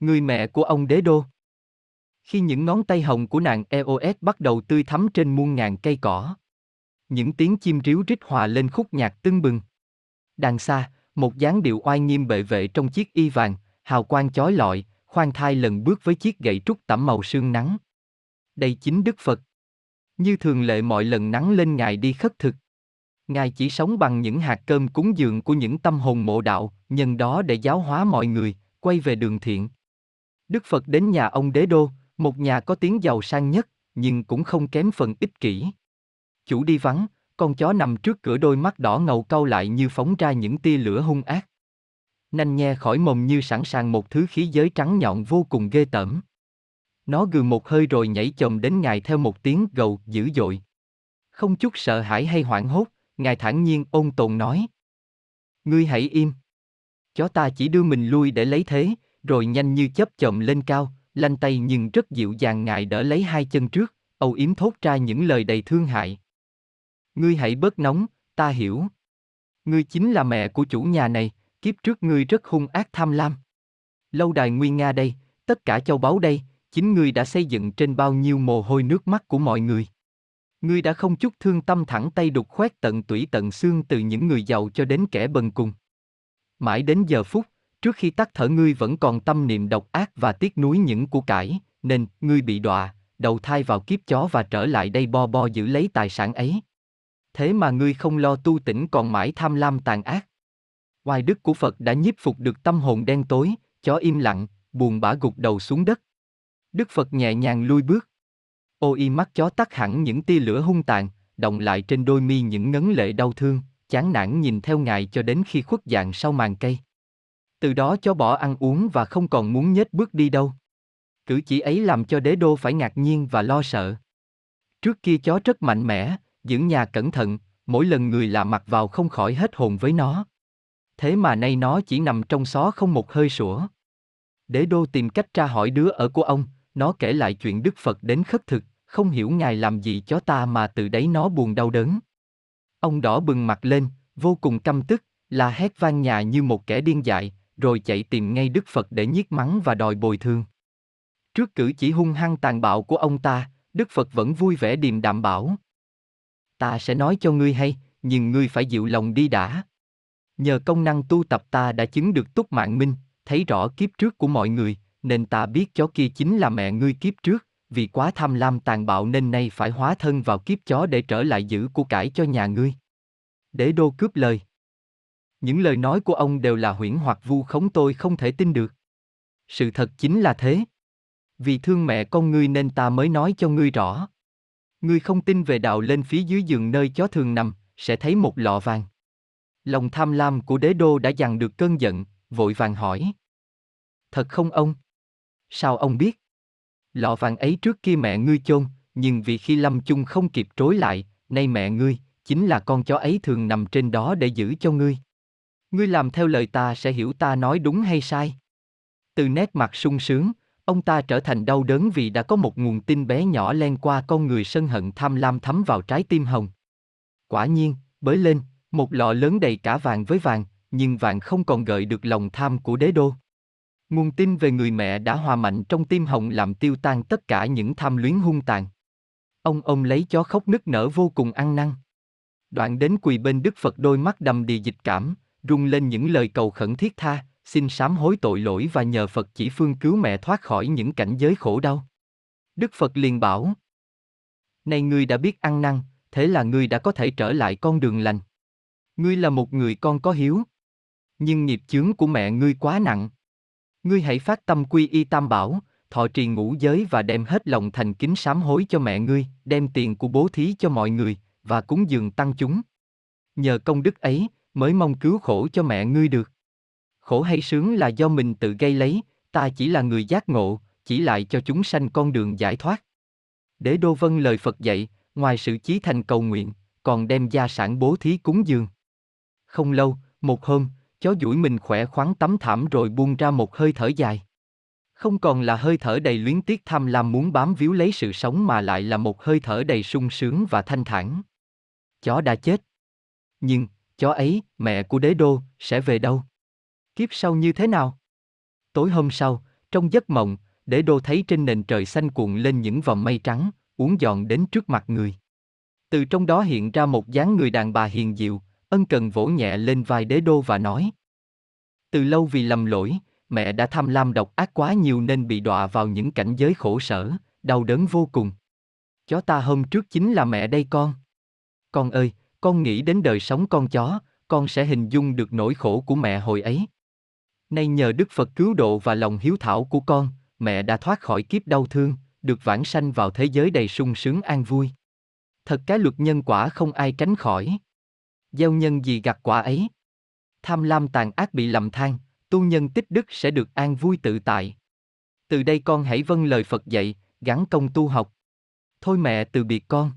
Người mẹ của ông đế đô. Khi những ngón tay hồng của nàng EOS bắt đầu tươi thắm trên muôn ngàn cây cỏ. Những tiếng chim ríu rít hòa lên khúc nhạc tưng bừng. Đằng xa, một dáng điệu oai nghiêm bệ vệ trong chiếc y vàng, hào quang chói lọi, khoan thai lần bước với chiếc gậy trúc tẩm màu sương nắng. Đây chính Đức Phật. Như thường lệ mọi lần nắng lên Ngài đi khất thực. Ngài chỉ sống bằng những hạt cơm cúng dường của những tâm hồn mộ đạo, nhân đó để giáo hóa mọi người, quay về đường thiện. Đức Phật đến nhà ông đế đô, một nhà có tiếng giàu sang nhất, nhưng cũng không kém phần ích kỷ. Chủ đi vắng, con chó nằm trước cửa đôi mắt đỏ ngầu cau lại như phóng ra những tia lửa hung ác. Nanh nhe khỏi mồm như sẵn sàng một thứ khí giới trắng nhọn vô cùng ghê tởm. Nó gừ một hơi rồi nhảy chồm đến ngài theo một tiếng gầu dữ dội. Không chút sợ hãi hay hoảng hốt, ngài thản nhiên ôn tồn nói. Ngươi hãy im. Chó ta chỉ đưa mình lui để lấy thế, rồi nhanh như chớp chậm lên cao, lanh tay nhưng rất dịu dàng ngài đỡ lấy hai chân trước, âu yếm thốt ra những lời đầy thương hại. Ngươi hãy bớt nóng, ta hiểu. Ngươi chính là mẹ của chủ nhà này, kiếp trước ngươi rất hung ác tham lam. Lâu đài nguyên Nga đây, tất cả châu báu đây, chính ngươi đã xây dựng trên bao nhiêu mồ hôi nước mắt của mọi người. Ngươi đã không chút thương tâm thẳng tay đục khoét tận tủy tận xương từ những người giàu cho đến kẻ bần cùng. Mãi đến giờ phút, trước khi tắt thở ngươi vẫn còn tâm niệm độc ác và tiếc nuối những của cải, nên ngươi bị đọa, đầu thai vào kiếp chó và trở lại đây bo bo giữ lấy tài sản ấy. Thế mà ngươi không lo tu tỉnh còn mãi tham lam tàn ác. Oai đức của Phật đã nhiếp phục được tâm hồn đen tối, chó im lặng, buồn bã gục đầu xuống đất. Đức Phật nhẹ nhàng lui bước. Ô y mắt chó tắt hẳn những tia lửa hung tàn, động lại trên đôi mi những ngấn lệ đau thương, chán nản nhìn theo ngài cho đến khi khuất dạng sau màn cây. Từ đó chó bỏ ăn uống và không còn muốn nhếch bước đi đâu. Cử chỉ ấy làm cho đế đô phải ngạc nhiên và lo sợ. Trước kia chó rất mạnh mẽ, giữ nhà cẩn thận, mỗi lần người lạ mặt vào không khỏi hết hồn với nó. Thế mà nay nó chỉ nằm trong xó không một hơi sủa. Đế đô tìm cách tra hỏi đứa ở của ông, nó kể lại chuyện Đức Phật đến khất thực, không hiểu ngài làm gì chó ta mà từ đấy nó buồn đau đớn. Ông đỏ bừng mặt lên, vô cùng căm tức, là hét vang nhà như một kẻ điên dại, rồi chạy tìm ngay Đức Phật để nhiếc mắng và đòi bồi thường. Trước cử chỉ hung hăng tàn bạo của ông ta, Đức Phật vẫn vui vẻ điềm đạm bảo. Ta sẽ nói cho ngươi hay, nhưng ngươi phải dịu lòng đi đã. Nhờ công năng tu tập ta đã chứng được túc mạng minh, thấy rõ kiếp trước của mọi người, nên ta biết chó kia chính là mẹ ngươi kiếp trước, vì quá tham lam tàn bạo nên nay phải hóa thân vào kiếp chó để trở lại giữ của cải cho nhà ngươi. Đế đô cướp lời. Những lời nói của ông đều là huyễn hoặc vu khống tôi không thể tin được. Sự thật chính là thế. Vì thương mẹ con ngươi nên ta mới nói cho ngươi rõ. Ngươi không tin về đạo lên phía dưới giường nơi chó thường nằm, sẽ thấy một lọ vàng. Lòng tham lam của đế đô đã dằn được cơn giận, vội vàng hỏi. Thật không ông? Sao ông biết? Lọ vàng ấy trước kia mẹ ngươi chôn, nhưng vì khi lâm chung không kịp trối lại, nay mẹ ngươi, chính là con chó ấy thường nằm trên đó để giữ cho ngươi. Ngươi làm theo lời ta sẽ hiểu ta nói đúng hay sai. Từ nét mặt sung sướng, ông ta trở thành đau đớn vì đã có một nguồn tin bé nhỏ len qua con người sân hận tham lam thấm vào trái tim hồng. Quả nhiên, bới lên, một lọ lớn đầy cả vàng với vàng, nhưng vàng không còn gợi được lòng tham của đế đô. Nguồn tin về người mẹ đã hòa mạnh trong tim Hồng làm tiêu tan tất cả những tham luyến hung tàn. Ông ông lấy chó khóc nức nở vô cùng ăn năn. Đoạn đến quỳ bên Đức Phật đôi mắt đầm đìa dịch cảm, rung lên những lời cầu khẩn thiết tha, xin sám hối tội lỗi và nhờ Phật chỉ phương cứu mẹ thoát khỏi những cảnh giới khổ đau. Đức Phật liền bảo, Này ngươi đã biết ăn năn, thế là ngươi đã có thể trở lại con đường lành. Ngươi là một người con có hiếu. Nhưng nghiệp chướng của mẹ ngươi quá nặng. Ngươi hãy phát tâm quy y tam bảo, thọ trì ngũ giới và đem hết lòng thành kính sám hối cho mẹ ngươi, đem tiền của bố thí cho mọi người, và cúng dường tăng chúng. Nhờ công đức ấy, mới mong cứu khổ cho mẹ ngươi được. Khổ hay sướng là do mình tự gây lấy, ta chỉ là người giác ngộ, chỉ lại cho chúng sanh con đường giải thoát. Để Đô Vân lời Phật dạy, ngoài sự chí thành cầu nguyện, còn đem gia sản bố thí cúng dường. Không lâu, một hôm, chó duỗi mình khỏe khoắn tắm thảm rồi buông ra một hơi thở dài. Không còn là hơi thở đầy luyến tiếc tham lam muốn bám víu lấy sự sống mà lại là một hơi thở đầy sung sướng và thanh thản. Chó đã chết. Nhưng, chó ấy, mẹ của đế đô, sẽ về đâu? Kiếp sau như thế nào? Tối hôm sau, trong giấc mộng, đế đô thấy trên nền trời xanh cuộn lên những vòng mây trắng, uốn giòn đến trước mặt người. Từ trong đó hiện ra một dáng người đàn bà hiền diệu, ân cần vỗ nhẹ lên vai đế đô và nói. Từ lâu vì lầm lỗi, mẹ đã tham lam độc ác quá nhiều nên bị đọa vào những cảnh giới khổ sở, đau đớn vô cùng. Chó ta hôm trước chính là mẹ đây con. Con ơi, con nghĩ đến đời sống con chó, con sẽ hình dung được nỗi khổ của mẹ hồi ấy. Nay nhờ Đức Phật cứu độ và lòng hiếu thảo của con, mẹ đã thoát khỏi kiếp đau thương, được vãng sanh vào thế giới đầy sung sướng an vui. Thật cái luật nhân quả không ai tránh khỏi. Gieo nhân gì gặt quả ấy. Tham lam tàn ác bị lầm than, tu nhân tích đức sẽ được an vui tự tại. Từ đây con hãy vâng lời Phật dạy, gắn công tu học. Thôi mẹ từ biệt con.